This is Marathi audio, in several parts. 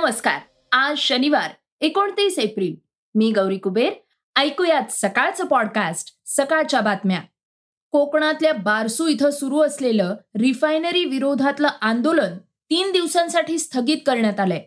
नमस्कार. आज शनिवार एकोणतीस एप्रिल. मी गौरी कुबेर. ऐकूयात सकाळचं पॉडकास्ट सकाळच्या बातम्या. कोकणातल्या बारसू इथं सुरू असलेलं रिफायनरी विरोधातलं आंदोलन तीन दिवसांसाठी स्थगित करण्यात आलंय.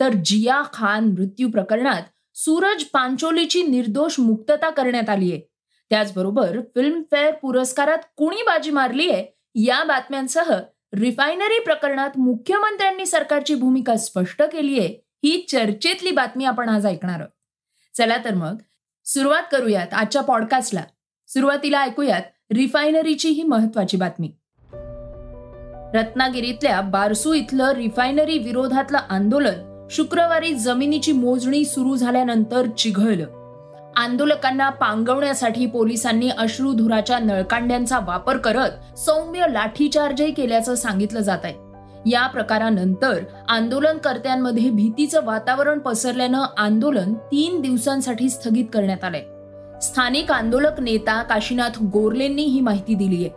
तर जिया खान मृत्यू प्रकरणात सूरज पांचोलीची निर्दोष मुक्तता करण्यात आली आहे त्याचबरोबर फिल्मफेअर पुरस्कारात कुणी बाजी मारलीय या बातम्यांसह रिफायनरी प्रकरणात मुख्यमंत्र्यांनी सरकारची भूमिका स्पष्ट केली आहे ही चर्चेतली बातमी आपण आज ऐकणार आहोत. चला तर मग सुरुवात करूयात आजच्या पॉडकास्टला. सुरुवातीला ऐकूयात रिफायनरीची ही महत्वाची बातमी. रत्नागिरीतल्या बारसू इथलं रिफायनरी विरोधातलं आंदोलन शुक्रवारी जमिनीची मोजणी सुरू झाल्यानंतर चिघळलं. आंदोलकांना पांगवण्यासाठी पोलिसांनी अश्रुधुराच्या नळकांड्यांचा वापर करत सौम्य लाठीचार्जही केल्याचं सांगितलं जात आहे. या प्रकारानंतर आंदोलनकर्त्यांमध्ये भीतीचं वातावरण पसरल्यानं आंदोलन तीन दिवसांसाठी स्थगित करण्यात आलंय. स्थानिक आंदोलक नेता काशीनाथ गोरलेंनी ही माहिती दिली आहे.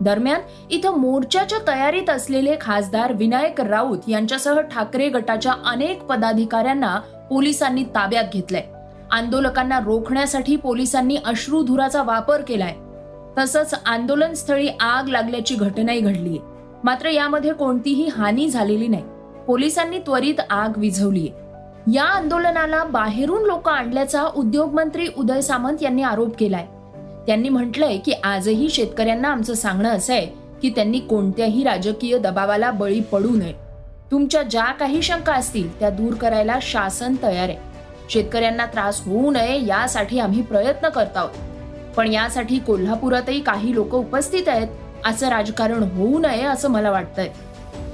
दरम्यान इथं मोर्चाच्या तयारीत असलेले खासदार विनायक राऊत यांच्यासह ठाकरे गटाच्या अनेक पदाधिकाऱ्यांना पोलिसांनी ताब्यात घेतलंय. आंदोलकांना रोखण्यासाठी पोलिसांनी अश्रुधुराचा वापर केलाय. तसंच आंदोलनस्थळी आग लागल्याची घटनाही घडलीय. मात्र यामध्ये कोणतीही हानी झालेली नाही. पोलिसांनी त्वरित आग विझवलीय. या आंदोलनाला बाहेरून लोक आणल्याचा उद्योगमंत्री उदय सामंत यांनी आरोप केलाय. त्यांनी म्हटलंय की आजही शेतकऱ्यांना आमचं सांगणं असं आहे की त्यांनी कोणत्याही राजकीय दबावाला बळी पडू नये. तुमच्या ज्या काही शंका असतील त्या दूर करायला शासन तयार आहे. शेतकऱ्यांना त्रास होऊ नये यासाठी आम्ही प्रयत्न करत आहोत. पण यासाठी कोल्हापुरातही काही लोक उपस्थित आहेत असं राजकारण होऊ नये असं मला वाटतंय.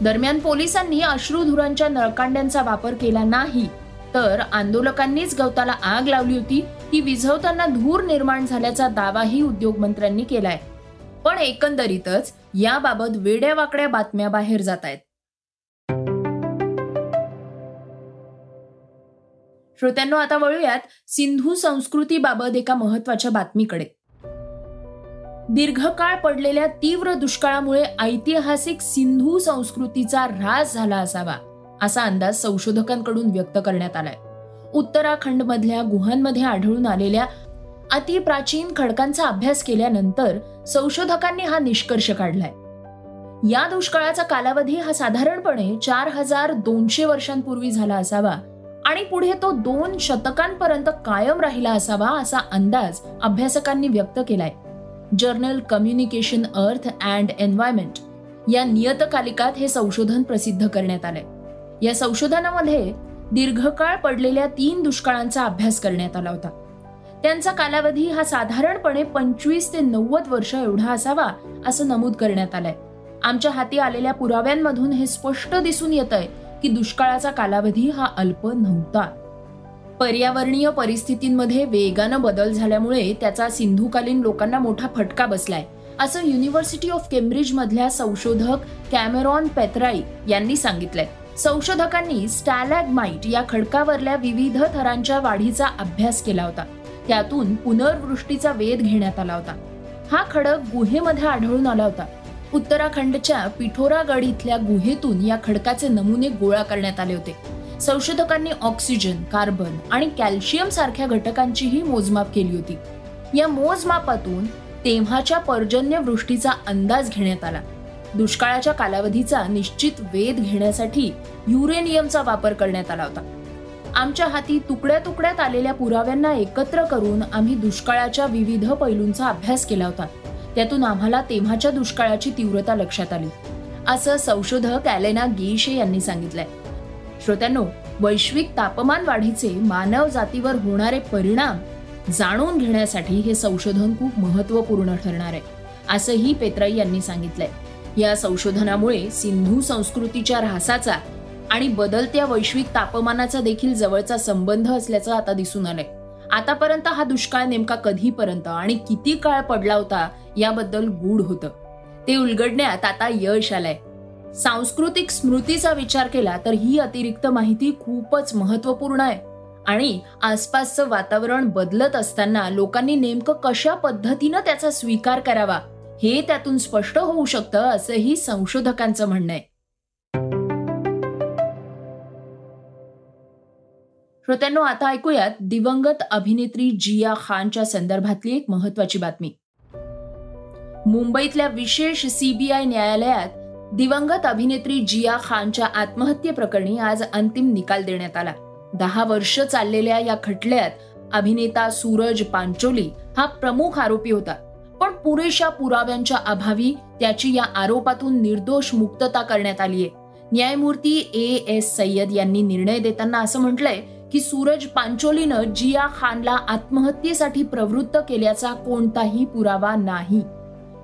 दरम्यान पोलिसांनी अश्रुधुरांच्या नळकांड्यांचा वापर केला नाही तर आंदोलकांनीच गवताला आग लावली होती ती विझवताना धूर निर्माण झाल्याचा दावाही उद्योगमंत्र्यांनी केलाय. पण एकंदरीतच याबाबत वेड्यावाकड्या बातम्या बाहेर जात आहेत श्रोत्यांनो आता वळूयात सिंधू संस्कृतीबाबत एका महत्त्वाच्या बातमीकडे. दीर्घकाळ पडलेल्या तीव्र दुष्काळामुळे ऐतिहासिक सिंधू संस्कृतीचा ऱ्हास झाला असावा असा अंदाज संशोधकांकडून व्यक्त करण्यात आलाय. उत्तराखंड मधल्या गुहांमध्ये आढळून आलेल्या अतिप्राचीन खडकांचा अभ्यास केल्यानंतर संशोधकांनी हा निष्कर्ष काढलाय. या दुष्काळाचा कालावधी हा साधारणपणे चार हजार दोनशे वर्षांपूर्वी झाला असावा आणि पुढे तो दोन शतकांपर्यंत कायम राहिला असावा असा अंदाज अभ्यासकांनी व्यक्त केलाय. Journal communication earth and environment या नियतकालिकात हे संशोधन प्रसिद्ध करण्यात आलंय. या संशोधनामध्ये दीर्घकाळ पडलेल्या तीन दुष्काळांचा अभ्यास करण्यात आला होता. त्यांचा कालावधी हा साधारणपणे पंचवीस ते नव्वद वर्ष एवढा असावा असं नमूद करण्यात आलंय. आमच्या हाती आलेल्या पुराव्यांमधून हे स्पष्ट दिसून येत आहे की दुष्काळाचा कालावधी हा अल्प नव्हता. पर्यावरणीय परिस्थितींमध्ये वेगानं बदल झाल्यामुळे त्याचा सिंधुकालीन लोकांना मोठा फटका बसलाय असं युनिव्हर्सिटी ऑफ केम्ब्रिज मधल्या संशोधक कॅमेरॉन पेत्राई यांनी सांगितलंय. संशोधकांनी स्टॅलॅगमाइट या खडकावरल्या विविध थरांच्या वाढीचा अभ्यास केला होता. त्यातून पुनर्वृष्टीचा वेध घेण्यात आला होता. हा खडक गुहेमध्ये आढळून आला होता. उत्तराखंडच्या पिठोरागड इथल्या गुहेतून या खडकाचे नमुने गोळा करण्यात आले होते. संशोधकांनी ऑक्सिजन कार्बन आणि कॅल्शियम सारख्या घटकांचीही मोजमाप केली होती. या मोजमापातून तेव्हाच्या पर्जन्य वृष्टीचा अंदाज घेण्यात आला. दुष्काळाच्या कालावधीचा निश्चित वेध घेण्यासाठी युरेनियमचा वापर करण्यात आला होता. आमच्या हाती तुकड्या तुकड्यात आलेल्या पुराव्यांना एकत्र करून आम्ही दुष्काळाच्या विविध पैलूंचा अभ्यास केला होता. त्यातून आम्हाला तेव्हाच्या दुष्काळाची तीव्रता लक्षात आली. असं संशोधक ॲलेना गिशे यांनी सांगितलंय. श्रोत्यांनो वैश्विक तापमान वाढीचे मानव जातीवर होणारे परिणाम जाणून घेण्यासाठी हे संशोधन खूप महत्त्वपूर्ण ठरणार आहे असंही पेत्राई यांनी सांगितलंय. या संशोधनामुळे सिंधू संस्कृतीच्या ऱ्हासाचा आणि बदलत्या वैश्विक तापमानाचा देखील जवळचा संबंध असल्याचं आता दिसून आलंय. आतापर्यंत हा दुष्काळ नेमका कधीपर्यंत आणि किती काळ पडला होता याबद्दल गूढ होतं. ते उलगडण्यात आता यश आलंय. सांस्कृतिक स्मृतीचा विचार केला तर ही अतिरिक्त माहिती खूपच महत्त्वपूर्ण आहे. आणि आसपासचं वातावरण बदलत असताना लोकांनी नेमकं कशा पद्धतीनं त्याचा स्वीकार करावा हे त्यातून स्पष्ट होऊ शकतं असंही संशोधकांचं म्हणणं आहे. श्रोत्यांनो आता ऐकूयात दिवंगत अभिनेत्री जिया खानच्या संदर्भातली एक महत्वाची बातमी. मुंबईतल्या विशेष सीबीआय न्यायालयात दिवंगत अभिनेत्री जिया खानच्या आत्महत्येप्रकरणी आज अंतिम निकाल देण्यात आला. दहा वर्ष चाललेल्या या खटल्यात अभिनेता सूरज पांचोली हा प्रमुख आरोपी होता. पण पुरेशा पुराव्यांच्या अभावी त्याची या आरोपातून निर्दोष मुक्तता करण्यात आलीय. न्यायमूर्ती ए एस सय्यद यांनी निर्णय देताना असं म्हटलंय की सूरज पांचोलीनं जिया खानला आत्महत्येसाठी प्रवृत्त केल्याचा कोणताही पुरावा नाही.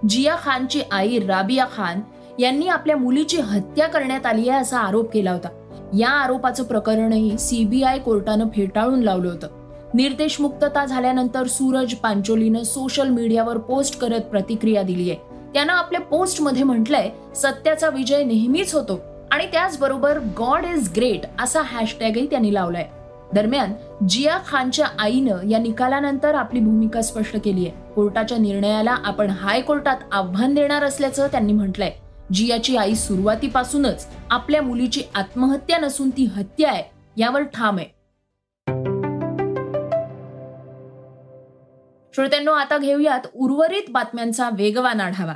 जिया खानची आई राबिया खान यांनी आपल्या मुलीची हत्या करण्यात आली आहे असा आरोप केला होता. या आरोपाचं प्रकरणही सीबीआय कोर्टानं फेटाळून लावलं होतं. निर्देश मुक्तता झाल्यानंतर सूरज पांचोलीनं सोशल मीडियावर पोस्ट करत प्रतिक्रिया दिली आहे. त्यानं आपल्या पोस्टमध्ये म्हटलंय सत्याचा विजय नेहमीच होतो आणि त्याचबरोबर गॉड इज ग्रेट असा हॅशटॅगही त्यांनी लावलाय. दरम्यान जिया खानच्या आईनं या निकालानंतर आपली भूमिका स्पष्ट केली आहे. कोर्टाच्या निर्णयाला आपण हायकोर्टात आव्हान देणार असल्याचं त्यांनी म्हटलंय. जियाची आई सुरुवातीपासूनच आपल्या मुलीची आत्महत्या नसून ती हत्या आहे यावर ठाम आहे. श्रोत्यांनो आता घेऊयात उर्वरित बातम्यांचा वेगवान आढावा.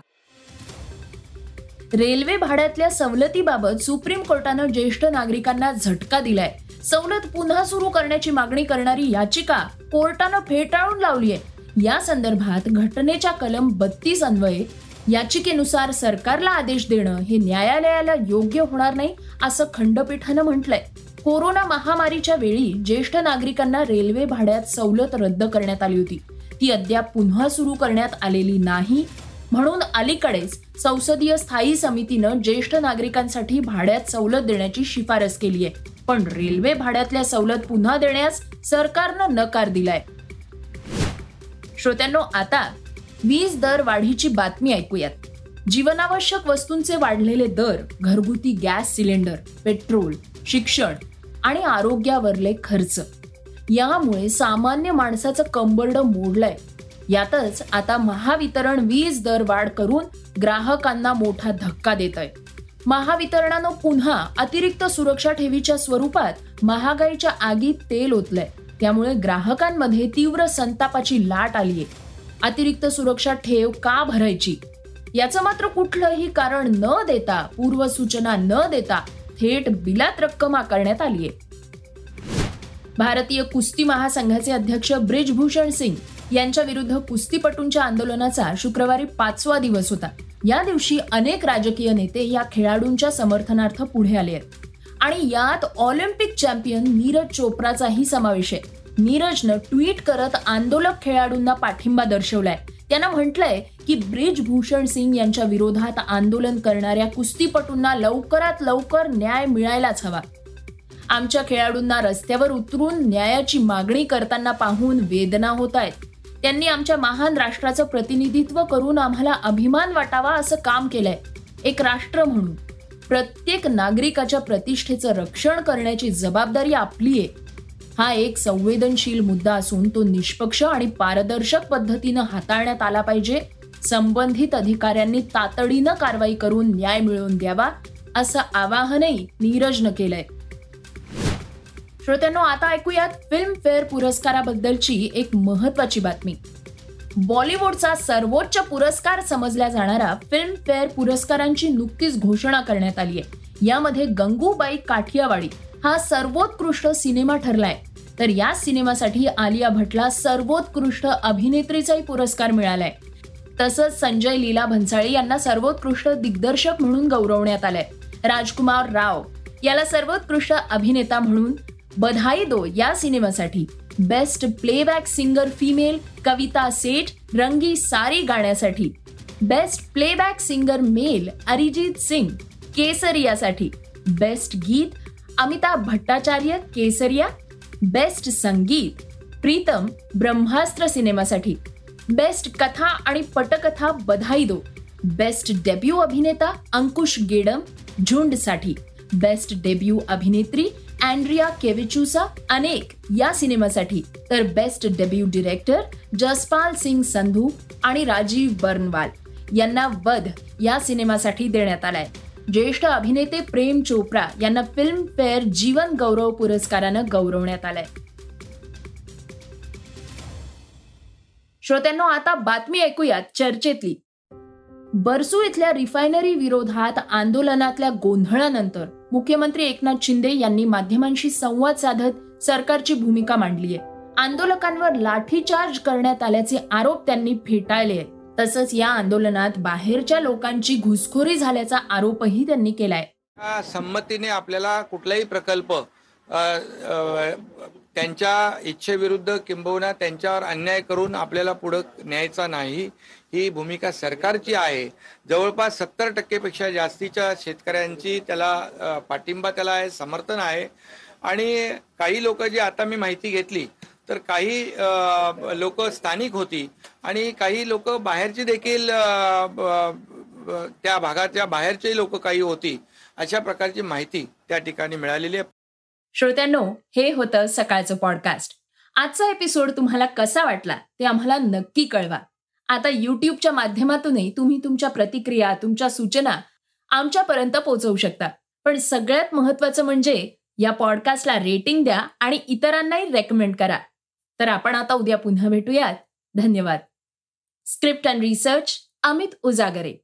रेल्वे भाड्यातल्या सवलतीबाबत सुप्रीम कोर्टानं ज्येष्ठ नागरिकांना झटका दिलाय. सवलत पुन्हा सुरू करण्याची मागणी करणारी याचिका कोर्टानं फेटाळून लावली आहे. या संदर्भात घटनेच्या कलम बत्तीस अन्वये याचिकेनुसार सरकारला आदेश देणं हे न्यायालयाला योग्य होणार नाही असं खंडपीठानं म्हटलंय. कोरोना महामारीच्या वेळी ज्येष्ठ नागरिकांना रेल्वे भाड्यात सवलत रद्द करण्यात आली होती. ती अद्याप पुन्हा सुरू करण्यात आलेली नाही. म्हणून अलीकडेच संसदीय स्थायी समितीनं ज्येष्ठ नागरिकांसाठी भाड्यात सवलत देण्याची शिफारस केली आहे. पण रेल्वे भाड्यातल्या सवलत पुन्हा देण्यास सरकारनं नकार दिलाय. श्रोत्यांनो आता वीज दर वाढीची बातमी ऐकूयात. जीवनावश्यक वस्तूंचे वाढलेले दर घरगुती गॅस सिलेंडर पेट्रोल शिक्षण आणि आरोग्यावरले खर्च. यामुळे सामान्य माणसाचं कंबर्ड मोडलंय. यातच आता महावितरण वीज दर वाढ करून ग्राहकांना मोठा धक्का देत आहे महावितरणानं पुन्हा अतिरिक्त सुरक्षा ठेवीच्या स्वरूपात महागाईच्या आगीत तेल ओतलंय. त्यामुळे ग्राहकांमध्ये तीव्र संतापाची लाट आलीय. अतिरिक्त सुरक्षा ठेव का भरायची? याचं मात्र कुठलंही कारण न देता पूर्वसूचना न देता थेट बिलात रक्कम आकारण्यात आलीय. भारतीय कुस्ती महासंघाचे अध्यक्ष ब्रिजभूषण सिंग यांच्या विरुद्ध कुस्तीपटूंच्या आंदोलनाचा शुक्रवारी पाचवा दिवस होता. या दिवशी अनेक राजकीय नेते या खेळाडूंच्या समर्थनार्थ पुढे आले आहेत. आणि यात ऑलिम्पिक चॅम्पियन नीरज चोप्राचाही समावेश आहे. नीरजनं ट्विट करत आंदोलक खेळाडूंना पाठिंबा दर्शवलाय. त्यानं म्हटलंय की ब्रिजभूषण सिंग यांच्या विरोधात आंदोलन करणाऱ्या कुस्तीपटूंना लवकरात लवकर न्याय मिळायलाच हवा. आमच्या खेळाडूंना रस्त्यावर उतरून न्यायाची मागणी करताना पाहून वेदना होत आहेत. त्यांनी आमच्या महान राष्ट्राचं प्रतिनिधित्व करून आम्हाला अभिमान वाटावा असं काम केलंय. एक राष्ट्र म्हणून. प्रत्येक नागरिकाच्या प्रतिष्ठेचं रक्षण करण्याची जबाबदारी आपली आहे. हा एक संवेदनशील मुद्दा असून तो निष्पक्ष आणि पारदर्शक पद्धतीनं हाताळण्यात आला पाहिजे. संबंधित अधिकाऱ्यांनी तातडीनं कारवाई करून न्याय मिळवून द्यावा असं आवाहनही नीरजनं केलंय. श्रोत्यांनो आता ऐकूयात फिल्मफेअर पुरस्काराबद्दलची एक महत्वाची बातमी. बॉलिवूडचा सर्वोच्च पुरस्कार समजला जाणारा फिल्मफेअर पुरस्कारांची नुकतीच घोषणा करण्यात आली आहे. यामध्ये गंगूबाई काठियावाडी हा सर्वोत्कृष्ट सिनेमा ठरलाय. तर या सिनेमासाठी आलिया भटला सर्वोत्कृष्ट अभिनेत्रीचाही पुरस्कार मिळालाय. तसंच संजय लीला भन्साळी यांना सर्वोत्कृष्ट दिग्दर्शक म्हणून गौरवण्यात आलंय. राजकुमार राव याला सर्वोत्कृष्ट अभिनेता म्हणून बधाई दो या सिनेमासाठी. Best playback singer female Kavita Seth Rangi Saari गाण्यासाठी. Best playback singer male Arijit Singh केसरियासाठी. Best गीत अमिताभ भट्टाचार्य केसरिया. बेस्ट संगीत प्रीतम ब्रह्मास्त्र सिनेमासाठी. बेस्ट कथा आणि पटकथा बधाई दो. बेस्ट डेब्यू अभिनेता अंकुश गेडम झुंडसाठी. बेस्ट डेब्यू अभिनेत्री अँड्रिया केविचुसा अनेक या सिनेमासाठी. तर best debut director Jaspal Singh Sandhu आणि राजीव बर्नवाल यांना वध या सिनेमासाठी देण्यात आलाय. ज्येष्ठ अभिनेते प्रेम चोप्रा यांना फिल्म फेअर जीवन गौरव पुरस्कारानं गौरवण्यात आलाय. श्रोत्यांना आता बातमी ऐकूयात चर्चेतली. बरसू इथल्या रिफायनरी विरोधात आंदोलनातल्या गोंधळानंतर मुख्यमंत्री एकनाथ शिंदे यांनी माध्यमांशी संवाद साधत सरकारची भूमिका मांडली आहे. आंदोलकांवर लाठीचार्ज करण्यात आल्याचे आरोप त्यांनी फेटाळले आहेत. तसंच या आंदोलनात बाहेरच्या लोकांची घुसखोरी झाल्याचा आरोपही त्यांनी केलाय. संमतीने आपल्याला कुठलाही प्रकल्प त्यांच्या इच्छेविरुद्ध किंबहुना त्यांच्यावर अन्याय करून आपल्याला पुढं न्यायचा नाही. ही भूमिका सरकारची आहे. जवळपास सत्तर टक्केपेक्षा जास्तीच्या शेतकऱ्यांची त्याला पाठिंबा त्याला आहे समर्थन आहे. आणि काही लोक जी आता मी माहिती घेतली तर काही लोक स्थानिक होती आणि काही लोक बाहेरची देखील त्या भागाच्या बाहेरचे लोक काही होती अशा प्रकारची माहिती त्या ठिकाणी मिळालेली आहे. श्रोत्यांनो हे होतं सकाळचं पॉडकास्ट आजचा एपिसोड तुम्हाला कसा वाटला ते आम्हाला नक्की कळवा. आता युट्यूबच्या माध्यमातूनही तुम्ही तुमच्या प्रतिक्रिया तुमच्या सूचना आमच्यापर्यंत पोहोचवू शकता. पण सगळ्यात महत्वाचं म्हणजे या पॉडकास्टला रेटिंग द्या आणि इतरांनाही रेकमेंड करा. तर आपण आता उद्या पुन्हा भेटूयात. धन्यवाद. Script and research Amit Ujagare.